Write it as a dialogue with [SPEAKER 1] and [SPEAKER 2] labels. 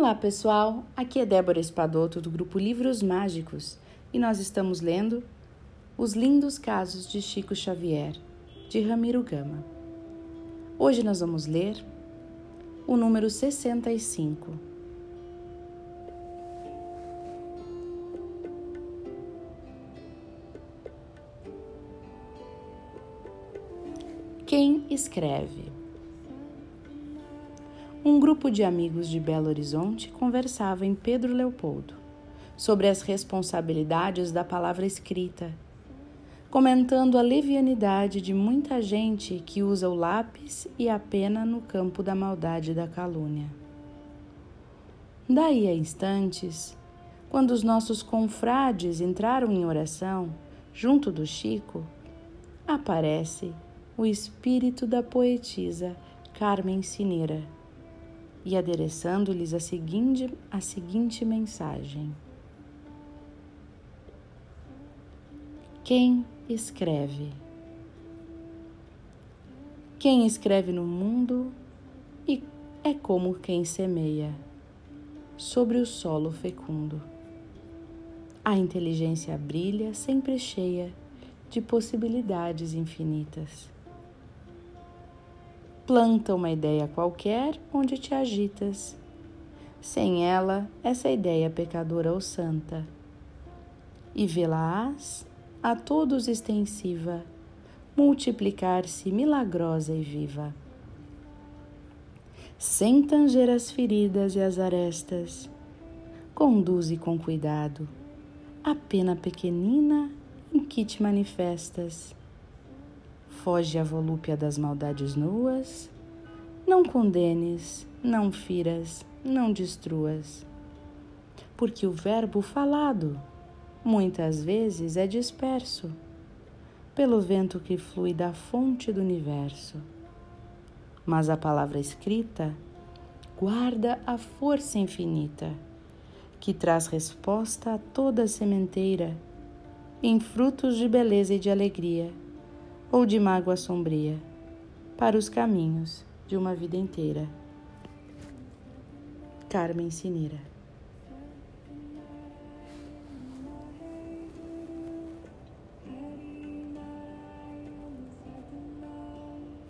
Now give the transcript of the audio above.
[SPEAKER 1] Olá pessoal, aqui é Débora Espadoto do grupo Livros Mágicos e nós estamos lendo Os Lindos Casos de Chico Xavier, de Ramiro Gama. Hoje nós vamos ler o número 65. Quem escreve? Um grupo de amigos de Belo Horizonte conversava em Pedro Leopoldo sobre as responsabilidades da palavra escrita, comentando a levianidade de muita gente que usa o lápis e a pena no campo da maldade e da calúnia. Daí a instantes, quando os nossos confrades entraram em oração, junto do Chico, aparece o espírito da poetisa Carmen Cineira e adereçando-lhes a seguinte, a seguinte mensagem: Quem escreve? Quem escreve no mundo e é como quem semeia sobre o solo fecundo. A inteligência brilha sempre cheia de possibilidades infinitas planta uma ideia qualquer onde te agitas. Sem ela, essa ideia pecadora ou santa. E vê-la-ás a todos extensiva, multiplicar-se milagrosa e viva. Sem tanger as feridas e as arestas, conduze com cuidado a pena pequenina em que te manifestas Foge à volúpia das maldades nuas. Não condenes, não firas, não destruas. Porque o verbo falado muitas vezes é disperso pelo vento que flui da fonte do universo. Mas a palavra escrita guarda a força infinita que traz resposta a toda sementeira em frutos de beleza e de alegria ou de mágoa sombria, para os caminhos de uma vida inteira. Carmen Cineira